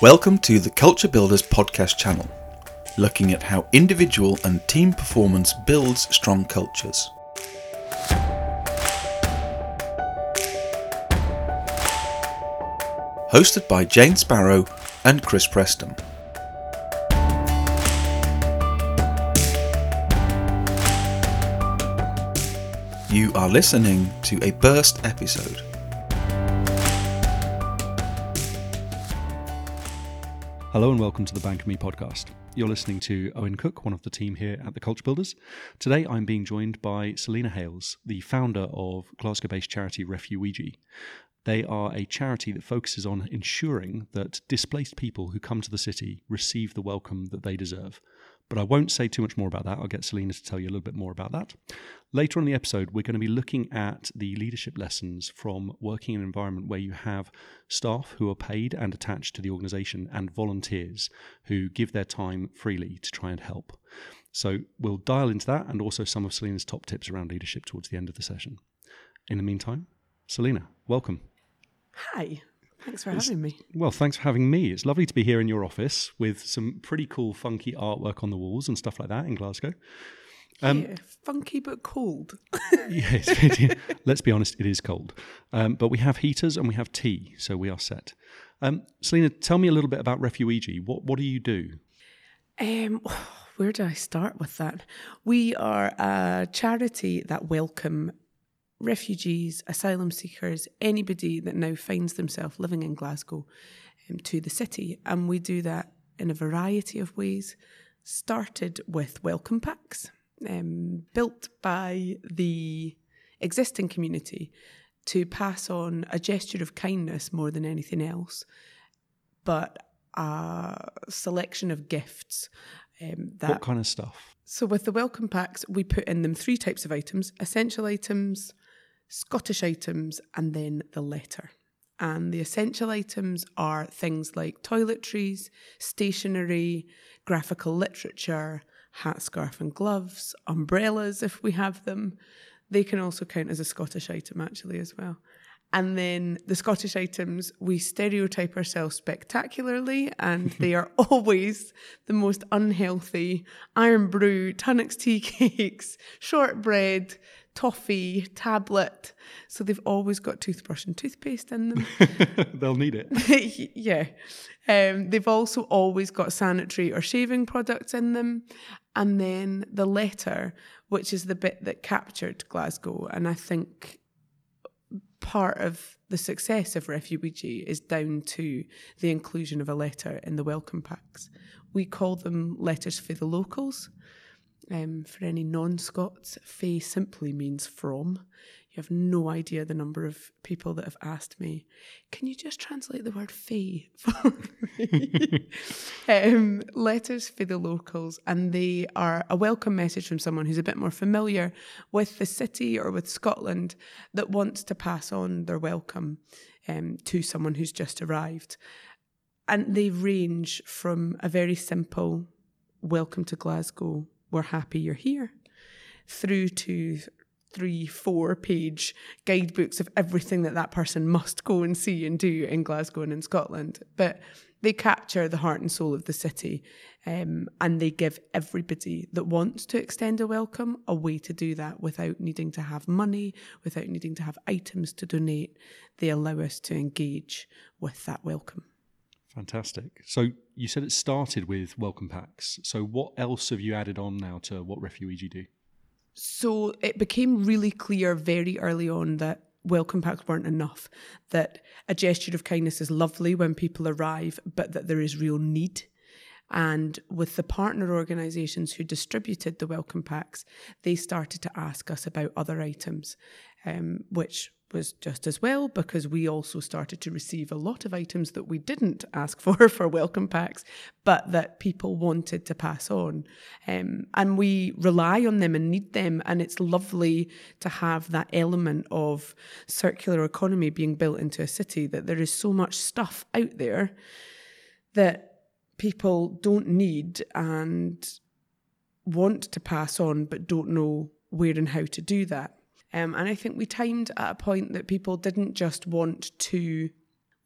Welcome to the Culture Builders podcast channel, looking at how individual and team performance builds strong cultures. Hosted by Jane Sparrow and Chris Preston. You are listening to a burst episode. Hello and welcome to the Bank of Me podcast. You're listening to Owen Cook, one of the team here at the Culture Builders. Today I'm being joined by Selina Hales, the founder of Glasgow based charity Refuweegee. They are a charity that focuses on ensuring that displaced people who come to the city receive the welcome that they deserve. But I won't say too much more about that. I'll get Selina to tell you a little bit more about that. Later on in the episode, we're going to be looking at the leadership lessons from working in an environment where you have staff who are paid and attached to the organisation and volunteers who give their time freely to try and help. So we'll dial into that and also some of Selina's top tips around leadership towards the end of the session. In the meantime, Selina, welcome. Hi. Thanks for having me. Well, thanks for having me. It's lovely to be here in your office with some pretty cool, funky artwork on the walls and stuff like that in Glasgow. Um, yeah, funky but cold. yes, let's be honest, it is cold. Um, but we have heaters and we have tea, so we are set. Um, Selina, tell me a little bit about Refuweegee. What what do you do? Um, where do I start with that? We are a charity that welcome refugees, asylum seekers, anybody that now finds themselves living in Glasgow um, to the city. And we do that in a variety of ways. Started with welcome packs, um, built by the existing community to pass on a gesture of kindness more than anything else, but a selection of gifts. Um, that, what kind of stuff? So, with the welcome packs, we put in them three types of items essential items, Scottish items, and then the letter. And the essential items are things like toiletries, stationery, graphical literature, hat, scarf, and gloves, umbrellas if we have them. They can also count as a Scottish item actually as well. And then the Scottish items, we stereotype ourselves spectacularly, and they are always the most unhealthy Irn-Bru, Tunnocks tea cakes, shortbread, toffee, tablet. So they've always got toothbrush and toothpaste in them. They'll need it. yeah. Um, they've also always got sanitary or shaving products in them. And then the letter, which is the bit that captured Glasgow. And I think part of the success of Refuweegee is down to the inclusion of a letter in the welcome packs. We call them letters for the locals. Um, for any non Scots, Fae simply means from. You have no idea the number of people that have asked me, can you just translate the word Fae for me? um, letters for the locals, and they are a welcome message from someone who's a bit more familiar with the city or with Scotland that wants to pass on their welcome um, to someone who's just arrived. And they range from a very simple welcome to Glasgow we're happy you're here, through to three, four page guidebooks of everything that that person must go and see and do in Glasgow and in Scotland. But they capture the heart and soul of the city um, and they give everybody that wants to extend a welcome a way to do that without needing to have money, without needing to have items to donate. They allow us to engage with that welcome. Fantastic. So you said it started with welcome packs. So what else have you added on now to what Refuweegee do? So it became really clear very early on that welcome packs weren't enough, that a gesture of kindness is lovely when people arrive, but that there is real need. And with the partner organisations who distributed the welcome packs, they started to ask us about other items, um, which was just as well because we also started to receive a lot of items that we didn't ask for for welcome packs, but that people wanted to pass on. Um, and we rely on them and need them. And it's lovely to have that element of circular economy being built into a city, that there is so much stuff out there that people don't need and want to pass on, but don't know where and how to do that. Um, and I think we timed at a point that people didn't just want to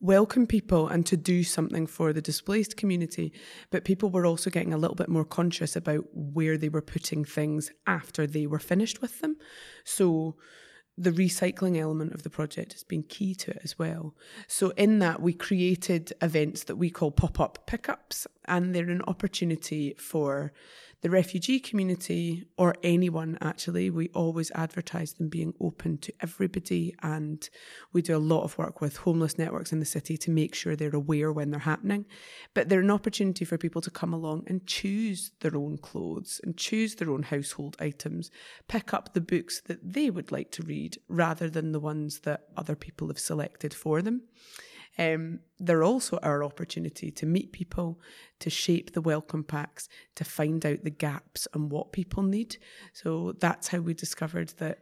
welcome people and to do something for the displaced community. But people were also getting a little bit more conscious about where they were putting things after they were finished with them. So the recycling element of the project has been key to it as well. So, in that, we created events that we call pop up pickups, and they're an opportunity for the refugee community or anyone actually. We always advertise them being open to everybody, and we do a lot of work with homeless networks in the city to make sure they're aware when they're happening. But they're an opportunity for people to come along and choose their own clothes and choose their own household items, pick up the books that they would like to read rather than the ones that other people have selected for them. Um, they're also our opportunity to meet people, to shape the welcome packs, to find out the gaps and what people need. So that's how we discovered that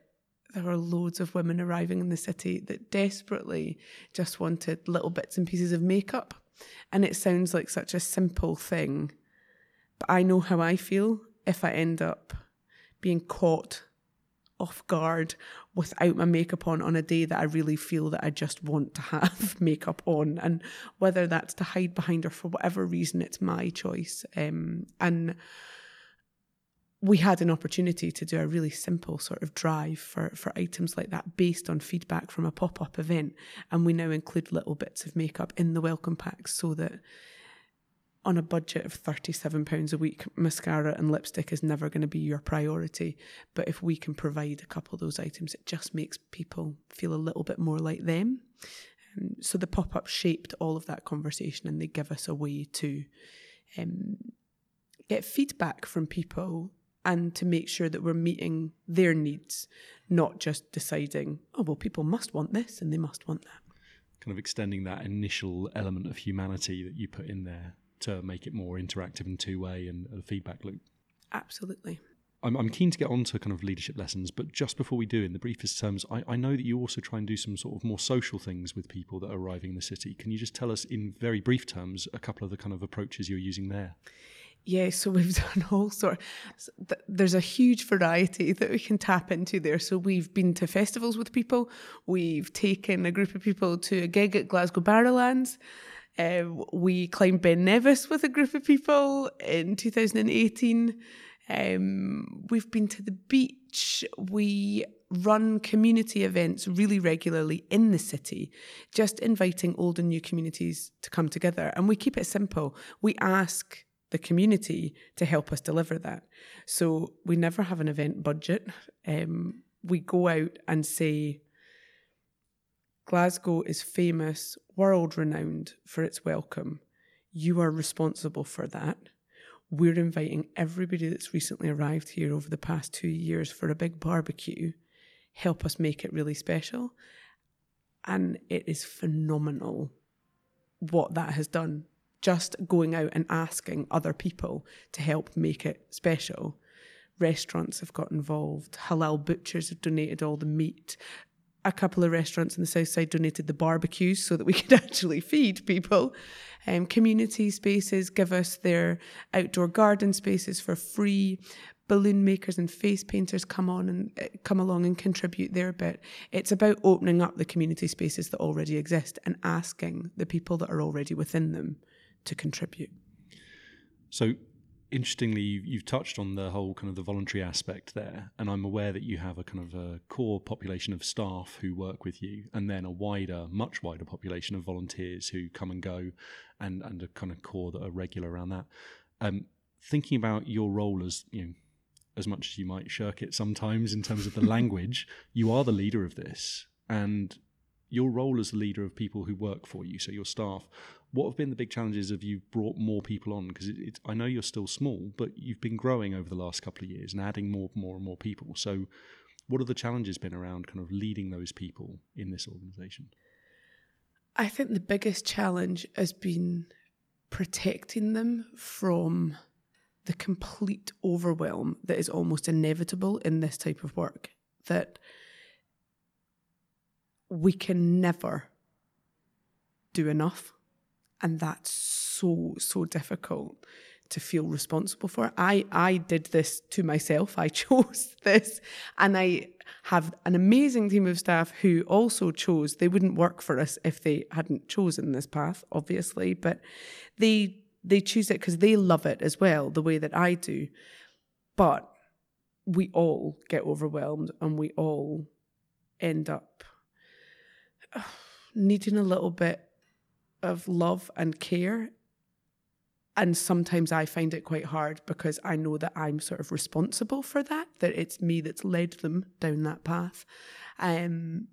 there were loads of women arriving in the city that desperately just wanted little bits and pieces of makeup. And it sounds like such a simple thing, but I know how I feel if I end up being caught off guard without my makeup on on a day that I really feel that I just want to have makeup on. And whether that's to hide behind or for whatever reason, it's my choice. Um, and we had an opportunity to do a really simple sort of drive for, for items like that based on feedback from a pop up event. And we now include little bits of makeup in the welcome packs so that on a budget of £37 a week, mascara and lipstick is never going to be your priority. But if we can provide a couple of those items, it just makes people feel a little bit more like them. Um, so the pop up shaped all of that conversation and they give us a way to um, get feedback from people and to make sure that we're meeting their needs, not just deciding, oh, well, people must want this and they must want that. Kind of extending that initial element of humanity that you put in there to make it more interactive and two way and a feedback loop. Absolutely. I'm, I'm keen to get on to kind of leadership lessons, but just before we do, in the briefest terms, I, I know that you also try and do some sort of more social things with people that are arriving in the city. Can you just tell us, in very brief terms, a couple of the kind of approaches you're using there? Yeah, so we've done all sorts. There's a huge variety that we can tap into there. So we've been to festivals with people. We've taken a group of people to a gig at Glasgow Barrowlands. Um, we climbed Ben Nevis with a group of people in 2018. Um, we've been to the beach. We run community events really regularly in the city, just inviting old and new communities to come together. And we keep it simple. We ask the community to help us deliver that. So we never have an event budget. Um, we go out and say, Glasgow is famous, world renowned for its welcome. You are responsible for that. We're inviting everybody that's recently arrived here over the past two years for a big barbecue. Help us make it really special. And it is phenomenal what that has done. Just going out and asking other people to help make it special restaurants have got involved. Halal butchers have donated all the meat a couple of restaurants in the south side donated the barbecues so that we could actually feed people. Um, community spaces give us their outdoor garden spaces for free. Balloon makers and face painters come on and uh, come along and contribute their bit. It's about opening up the community spaces that already exist and asking the people that are already within them to contribute. So interestingly, you've touched on the whole kind of the voluntary aspect there, and I'm aware that you have a kind of a core population of staff who work with you, and then a wider, much wider population of volunteers who come and go, and and a kind of core that are regular around that. Um, thinking about your role as you know, as much as you might shirk it sometimes in terms of the language, you are the leader of this, and your role as the leader of people who work for you, so your staff, what have been the big challenges of you brought more people on? Because I know you're still small, but you've been growing over the last couple of years and adding more, more and more people. So, what have the challenges been around kind of leading those people in this organisation? I think the biggest challenge has been protecting them from the complete overwhelm that is almost inevitable in this type of work. That we can never do enough and that's so, so difficult to feel responsible for. I I did this to myself. I chose this, and I have an amazing team of staff who also chose. They wouldn't work for us if they hadn't chosen this path, obviously, but they they choose it because they love it as well, the way that I do. But we all get overwhelmed, and we all end up needing a little bit of love and care and sometimes I find it quite hard because I know that I'm sort of responsible for that, that it's me that's led them down that path. Um,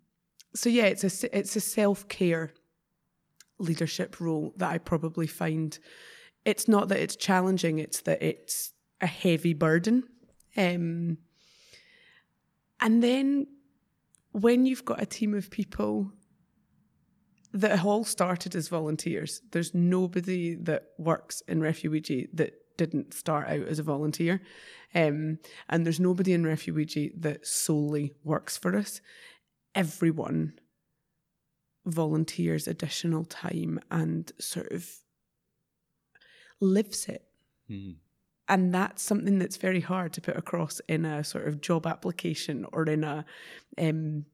so yeah, it's a it's a self care leadership role that I probably find. It's not that it's challenging; it's that it's a heavy burden. Um, and then when you've got a team of people that all started as volunteers. There's nobody that works in Refuweegee that didn't start out as a volunteer. Um, and there's nobody in Refuweegee that solely works for us. Everyone volunteers additional time and sort of lives it. Mm. And that's something that's very hard to put across in a sort of job application or in a um,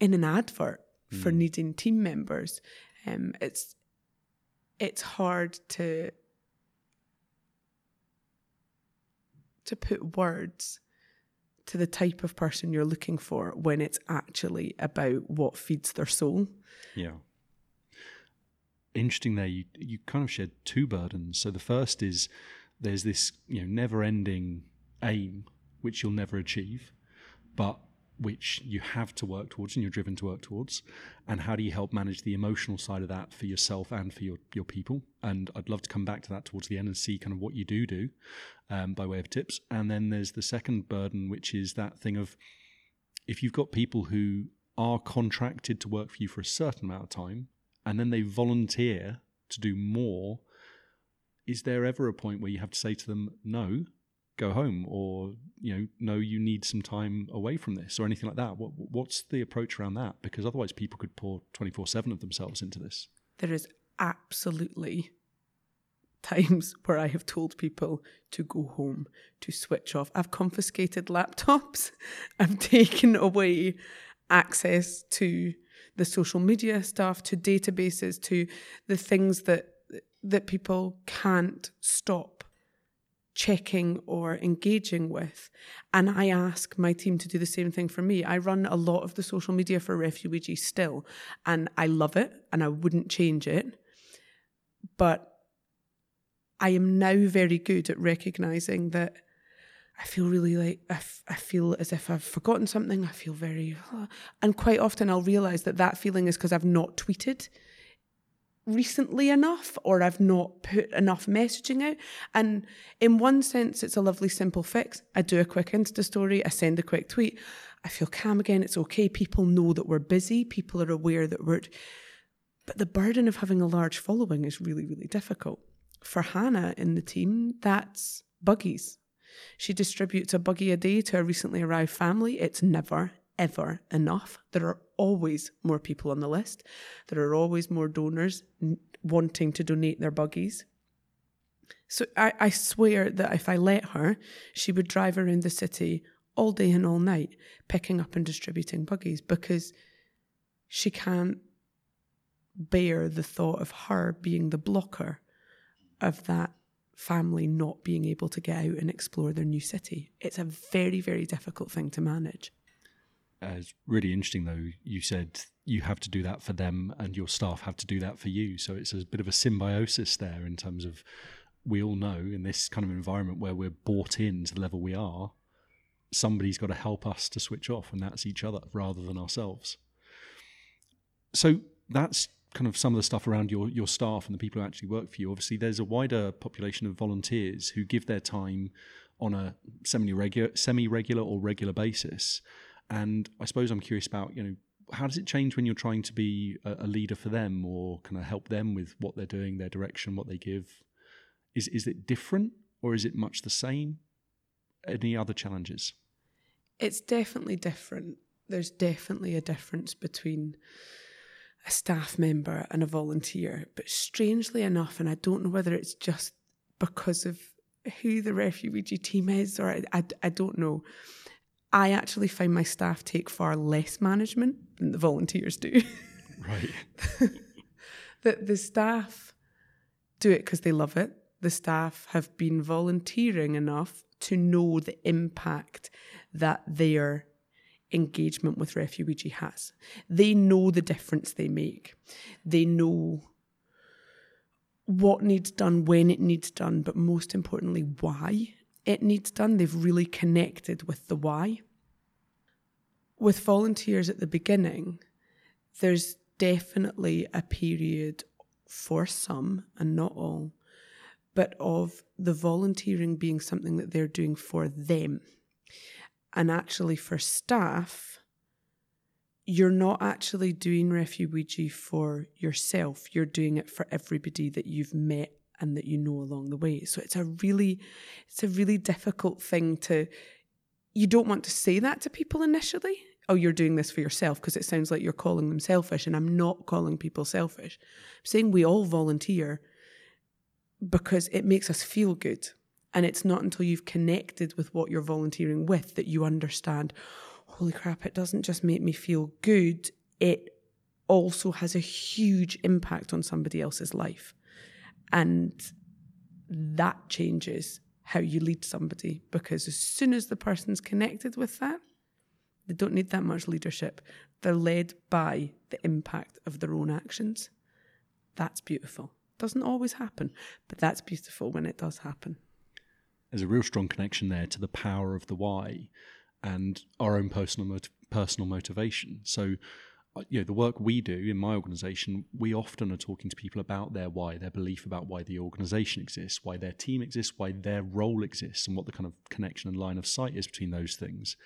in an advert mm. for needing team members. Um, it's it's hard to to put words to the type of person you're looking for when it's actually about what feeds their soul. Yeah. Interesting there you you kind of shared two burdens. So the first is there's this, you know, never ending aim which you'll never achieve, but which you have to work towards and you're driven to work towards. And how do you help manage the emotional side of that for yourself and for your, your people? And i'd love to come back to that towards the end and see kind of what you do do um, by way of tips. And then there's the second burden which is that thing of if you've got people who are contracted to work for you for a certain amount of time and then they volunteer to do more is there ever a point where you have to say to them no go home or you know no you need some time away from this or anything like that. What, what's the approach around that? Because otherwise people could pour 24/7 of themselves into this. There is absolutely times where I have told people to go home, to switch off. I've confiscated laptops, I've taken away access to the social media stuff, to databases, to the things that that people can't stop checking or engaging with. And I ask my team to do the same thing for me. I run a lot of the social media for refugees still, and I love it and I wouldn't change it. But I am now very good at recognizing that I feel really like I, f- I feel as if I've forgotten something. I feel very, and quite often I'll realize that that feeling is because I've not tweeted recently enough or I've not put enough messaging out. And in one sense, it's a lovely, simple fix. I do a quick Insta story, I send a quick tweet. I feel calm again. It's okay. People know that we're busy, people are aware that we're. But the burden of having a large following is really, really difficult. For Hannah in the team, that's buggies. She distributes a buggy a day to a recently arrived family. It's never, ever enough. There are always more people on the list. There are always more donors wanting to donate their buggies. So I, I swear that if I let her, she would drive around the city all day and all night, picking up and distributing buggies because she can't bear the thought of her being the blocker of that family not being able to get out and explore their new city. It's a very, very difficult thing to manage. Uh, it's really interesting, though. You said you have to do that for them, and your staff have to do that for you. So it's a bit of a symbiosis there in terms of we all know in this kind of environment where we're bought in to the level we are, somebody's got to help us to switch off, and that's each other rather than ourselves. So that's kind of some of the stuff around your your staff and the people who actually work for you. Obviously, there's a wider population of volunteers who give their time on a semi regular semi regular or regular basis and I suppose I'm curious about, you know, how does it change when you're trying to be a, a leader for them or kind of help them with what they're doing, their direction, what they give? Is is it different or is it much the same? Any other challenges? It's definitely different. There's definitely a difference between a staff member and a volunteer. But strangely enough, and I don't know whether it's just because of who the Refuweegee team is, or I, I, I don't know. I actually find my staff take far less management than the volunteers do. Right. that the staff do it because they love it. The staff have been volunteering enough to know the impact that their engagement with Refuweegee has. They know the difference they make. They know what needs done, when it needs done, but most importantly, why it needs done. They've really connected with the why. With volunteers at the beginning, there's definitely a period for some and not all, but of the volunteering being something that they're doing for them. And actually, for staff, you're not actually doing Refuweegee for yourself, you're doing it for everybody that you've met and that you know along the way. So it's a really it's a really difficult thing to you don't want to say that to people initially. Oh, you're doing this for yourself because it sounds like you're calling them selfish and I'm not calling people selfish. I'm saying we all volunteer because it makes us feel good. And it's not until you've connected with what you're volunteering with that you understand, holy crap, it doesn't just make me feel good, it also has a huge impact on somebody else's life. And that changes how you lead somebody because as soon as the person's connected with that, they don't need that much leadership. They're led by the impact of their own actions. That's beautiful. Doesn't always happen, but that's beautiful when it does happen. There's a real strong connection there to the power of the why and our own personal mot- personal motivation. So Uh, you know the work we do in my organization we often are talking to people about their why their belief about why the organization exists why their team exists why their role exists and what the kind of connection and line of sight is between those things.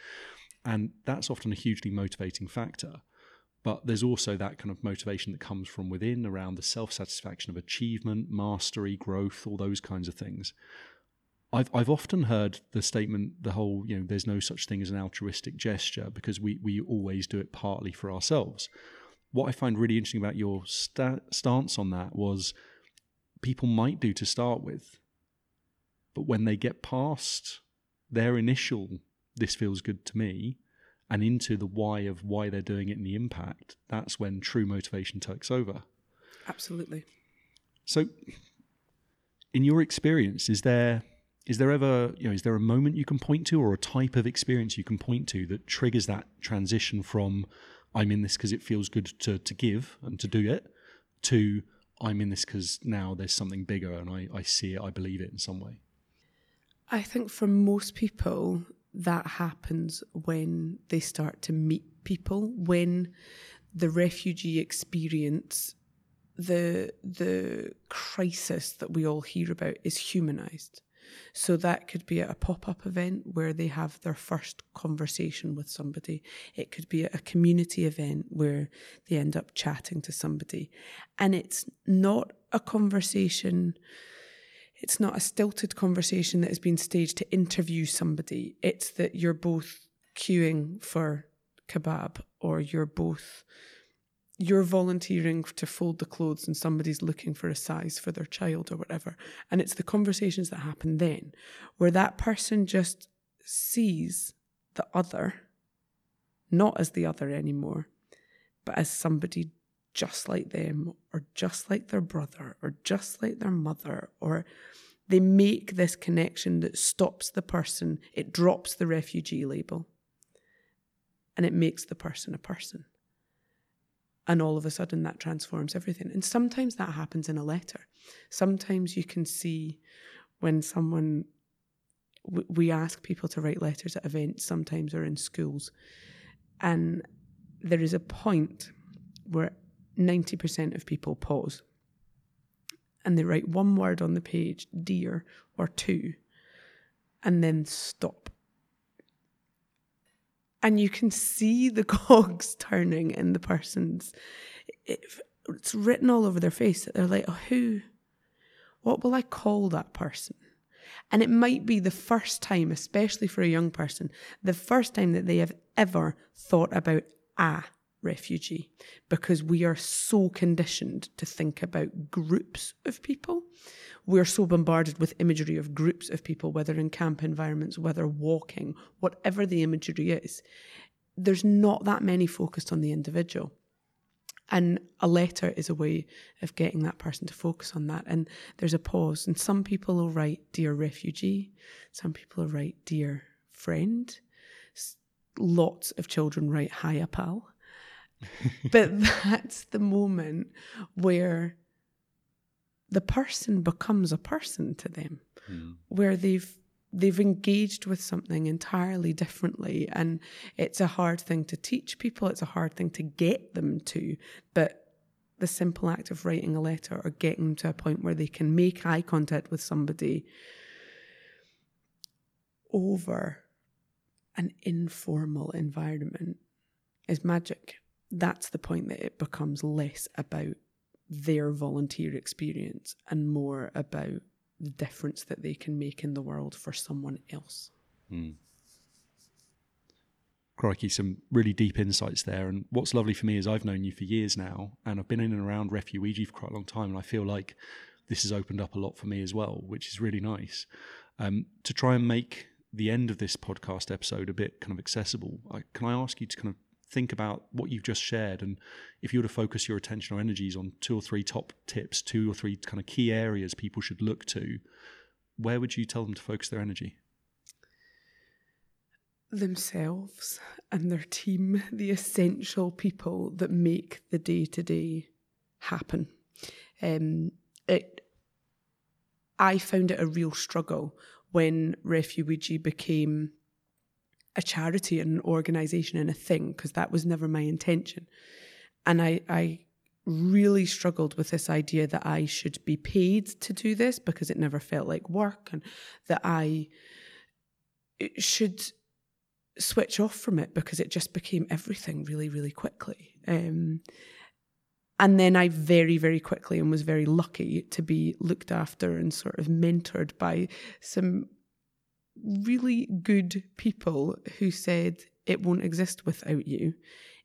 And that's often a hugely motivating factor. But there's also that kind of motivation that comes from within around the self-satisfaction of achievement mastery growth all those kinds of things I've I've often heard the statement, the whole, you know, there's no such thing as an altruistic gesture because we we always do it partly for ourselves. What I find really interesting about your sta- stance on that was people might do to start with, but when they get past their initial "this feels good to me" and into the why of why they're doing it and the impact, that's when true motivation takes over. Absolutely. So, in your experience, is there is there ever you know is there a moment you can point to or a type of experience you can point to that triggers that transition from i'm in this because it feels good to, to give and to do it to i'm in this because now there's something bigger and I, I see it i believe it in some way i think for most people that happens when they start to meet people when the refugee experience the the crisis that we all hear about is humanized so that could be a pop up event where they have their first conversation with somebody. It could be a community event where they end up chatting to somebody. And it's not a conversation, it's not a stilted conversation that has been staged to interview somebody. It's that you're both queuing for kebab or you're both you're volunteering to fold the clothes and somebody's looking for a size for their child or whatever. And it's the conversations that happen then where that person just sees the other, not as the other anymore, but as somebody just like them or just like their brother or just like their mother or they make this connection that stops the person, it drops the refugee label and it makes the person a person and all of a sudden that transforms everything. And sometimes that happens in a letter. Sometimes you can see when someone, we ask people to write letters at events, sometimes or in schools, and there is a point where 90% of people pause and they write one word on the page, dear, or two, and then stop and you can see the cogs turning in the person's it, it's written all over their face that they're like oh who what will i call that person? And it might be the first time especially for a young person the first time that they have ever thought about a refugee because we are so conditioned to think about groups of people we're so bombarded with imagery of groups of people, whether in camp environments, whether walking, whatever the imagery is, there's not that many focused on the individual. And a letter is a way of getting that person to focus on that. And there's a pause. And some people will write, Dear refugee. Some people will write, Dear friend. Lots of children write, Hiya, pal. but that's the moment where the person becomes a person to them, mm. where they've they've engaged with something entirely differently and it's a hard thing to teach people it's a hard thing to get them to but the simple act of writing a letter or getting them to a point where they can make eye contact with somebody over an informal environment is magic that's the point that it becomes less about their volunteer experience and more about the difference that they can make in the world for someone else. Mm. Crikey, some really deep insights there. And what's lovely for me is I've known you for years now, and I've been in and around Refuweegee for quite a long time, and I feel like this has opened up a lot for me as well, which is really nice. Um, to try and make the end of this podcast episode a bit kind of accessible, I, can I ask you to kind of think about what you've just shared and if you were to focus your attention or energies on two or three top tips, two or three kind of key areas people should look to, where would you tell them to focus their energy? Themselves and their team, the essential people that make the day to day happen. Um, it, I found it a real struggle when Refuweegee became a charity and an organization and a thing because that was never my intention. And I, I really struggled with this idea that I should be paid to do this because it never felt like work and that I should switch off from it because it just became everything really, really quickly. Um, and then I very, very quickly and was very lucky to be looked after and sort of mentored by some really good people who said it won't exist without you.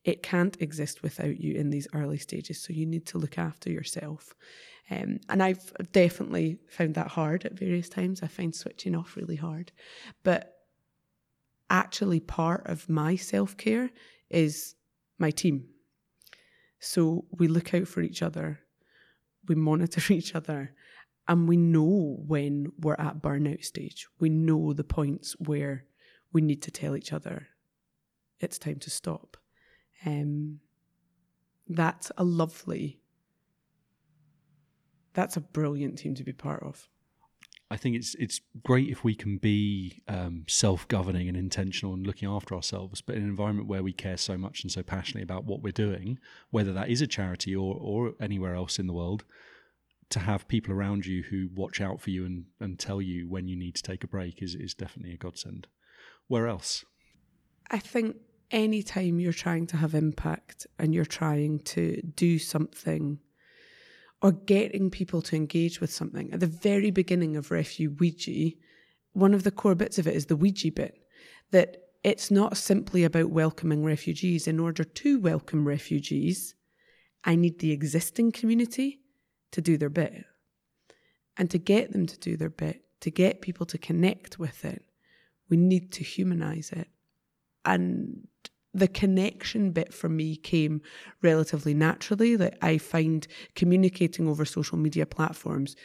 It can't exist without you in these early stages. So you need to look after yourself. Um, and I've definitely found that hard at various times. I find switching off really hard. But actually, part of my self care is my team. So we look out for each other, we monitor each other, and we know when we're at burnout stage. We know the points where we need to tell each other it's time to stop. Um, that's a lovely, that's a brilliant team to be part of. I think it's it's great if we can be um, self-governing and intentional and looking after ourselves, but in an environment where we care so much and so passionately about what we're doing, whether that is a charity or or anywhere else in the world, to have people around you who watch out for you and, and tell you when you need to take a break is, is definitely a godsend. Where else? I think anytime you're trying to have impact and you're trying to do something or getting people to engage with something, at the very beginning of Refuweegee, one of the core bits of it is the Ouija bit that it's not simply about welcoming refugees. In order to welcome refugees, I need the existing community to do their bit. And to get them to do their bit, to get people to connect with it, we need to humanize it. And the connection bit for me came relatively naturally. That I find communicating over social media platforms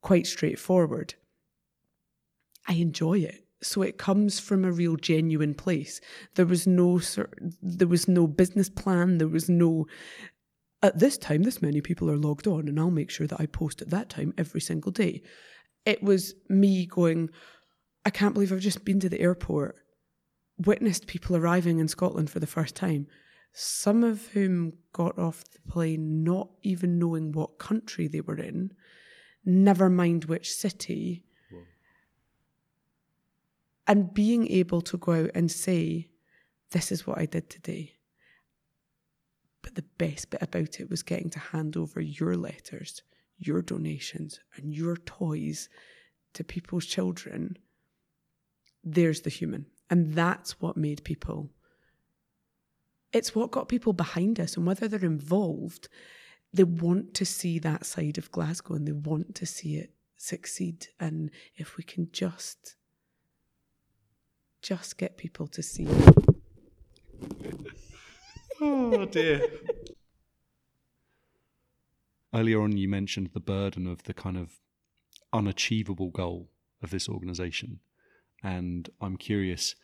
quite straightforward. I enjoy it. So it comes from a real genuine place. There was no there was no business plan. There was no at this time, this many people are logged on, and I'll make sure that I post at that time every single day. It was me going, I can't believe I've just been to the airport, witnessed people arriving in Scotland for the first time, some of whom got off the plane not even knowing what country they were in, never mind which city. And being able to go out and say, This is what I did today but the best bit about it was getting to hand over your letters, your donations, and your toys to people's children. There's the human. And that's what made people, it's what got people behind us. And whether they're involved, they want to see that side of Glasgow and they want to see it succeed and if we can just just get people to see oh dear. Earlier on you mentioned the burden of the kind of unachievable goal of this organization. And i'm curious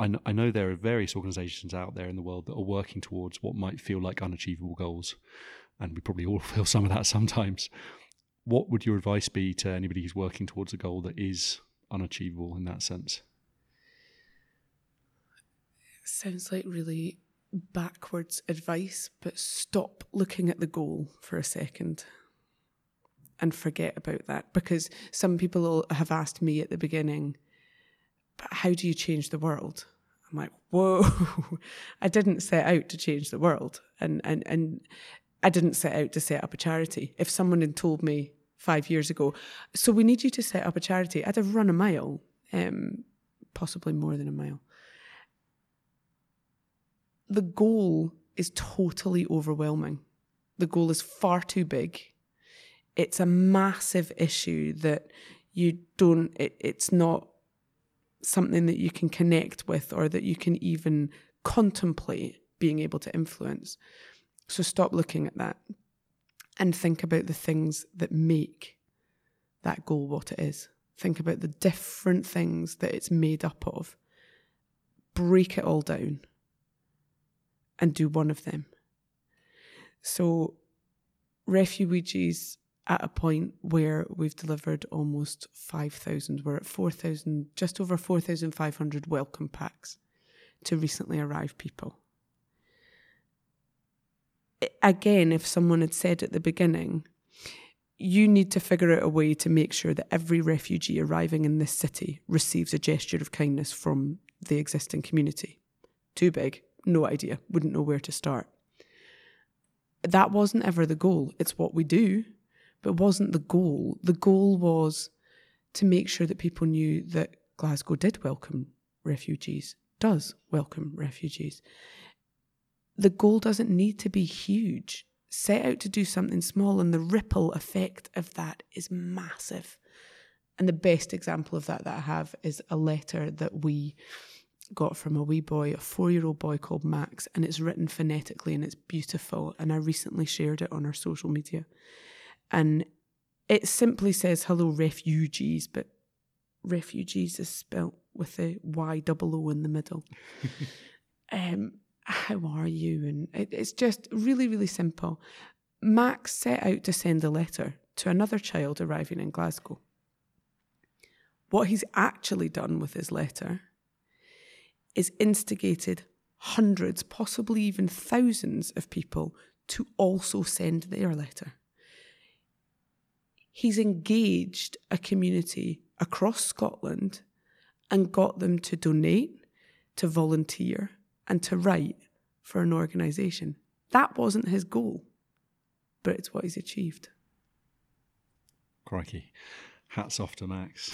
I, kn- I know there are various organizations out there in the world that are working towards what might feel like unachievable goals. And we probably all feel some of that sometimes. What would your advice be to anybody who's working towards a goal that is unachievable in that sense? It sounds like really backwards advice, but stop looking at the goal for a second and forget about that. Because some people have asked me at the beginning, but how do you change the world? I'm like, whoa, I didn't set out to change the world. And, and, and I didn't set out to set up a charity. If someone had told me five years ago, so we need you to set up a charity, I'd have run a mile, um, possibly more than a mile the goal is totally overwhelming. The goal is far too big. It's a massive issue that you don't, it, it's not something that you can connect with or that you can even contemplate being able to influence. So stop looking at that and think about the things that make that goal what it is. Think about the different things that it's made up of. Break it all down and do one of them. So, Refuweegee's at a point where we've delivered almost 5,000, we're at 4,000, just over 4,500 welcome packs to recently arrived people. Again, if someone had said at the beginning, you need to figure out a way to make sure that every refugee arriving in this city receives a gesture of kindness from the existing community. Too big no idea, wouldn't know where to start. That wasn't ever the goal. It's what we do, but wasn't the goal. The goal was to make sure that people knew that Glasgow did welcome refugees, does welcome refugees. The goal doesn't need to be huge. Set out to do something small, and the ripple effect of that is massive. And the best example of that that I have is a letter that we got from a wee boy, a four year old boy called Max, and it's written phonetically and it's beautiful. And I recently shared it on our social media. And it simply says, Hello, refugees, but refugees is spelt with a Y double O in the middle. um, how are you? And it, it's just really, really simple. Max set out to send a letter to another child arriving in Glasgow. What he's actually done with his letter is instigated hundreds, possibly even thousands of people to also send their letter. He's engaged a community across Scotland and got them to donate, to volunteer, and to write for an organisation. That wasn't his goal, but it's what he's achieved. Crikey hats off to Max.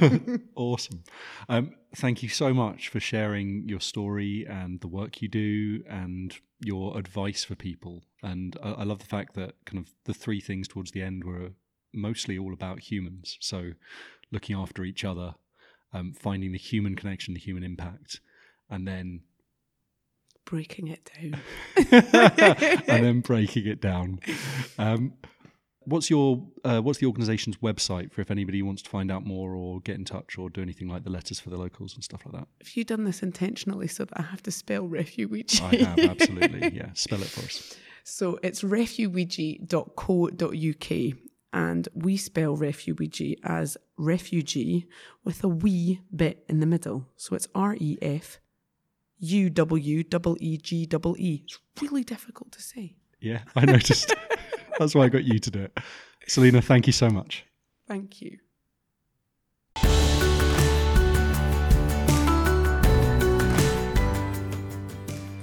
awesome. Um, thank you so much for sharing your story and the work you do and your advice for people. And I, I love the fact that kind of the three things towards the end were mostly all about humans. So looking after each other, um, finding the human connection, the human impact, and then breaking it down. and then breaking it down. Um, What's your uh, what's the organisation's website for if anybody wants to find out more or get in touch or do anything like the letters for the locals and stuff like that? Have you done this intentionally so that I have to spell Refuweegee? I have absolutely. Yeah, spell it for us. So it's refuweegee.co.uk and we spell Refuweegee as refugee with a wee bit in the middle. So it's R E F U W E E G E E. It's really difficult to say. Yeah, I noticed. That's why I got you to do it. Selina, thank you so much. Thank you.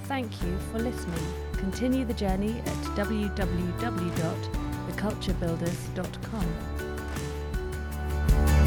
Thank you for listening. Continue the journey at www.theculturebuilders.com.